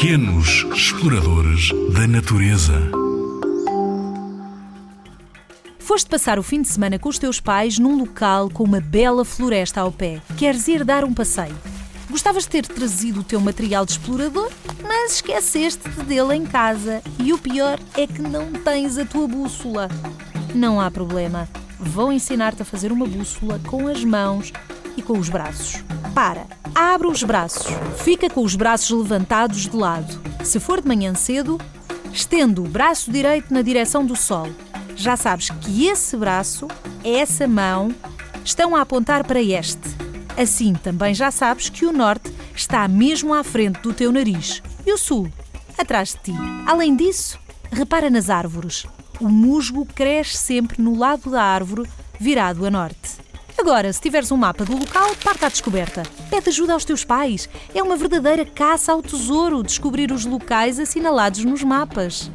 Pequenos exploradores da natureza. Foste passar o fim de semana com os teus pais num local com uma bela floresta ao pé. Queres ir dar um passeio? Gostavas de ter trazido o teu material de explorador, mas esqueceste-te dele em casa. E o pior é que não tens a tua bússola. Não há problema. Vou ensinar-te a fazer uma bússola com as mãos e com os braços. Para, abre os braços, fica com os braços levantados de lado. Se for de manhã cedo, estende o braço direito na direção do sol. Já sabes que esse braço, essa mão, estão a apontar para este. Assim também já sabes que o norte está mesmo à frente do teu nariz e o sul atrás de ti. Além disso, repara nas árvores. O musgo cresce sempre no lado da árvore, virado a norte. Agora, se tiveres um mapa do local, parte à descoberta. Pede ajuda aos teus pais. É uma verdadeira caça ao tesouro descobrir os locais assinalados nos mapas.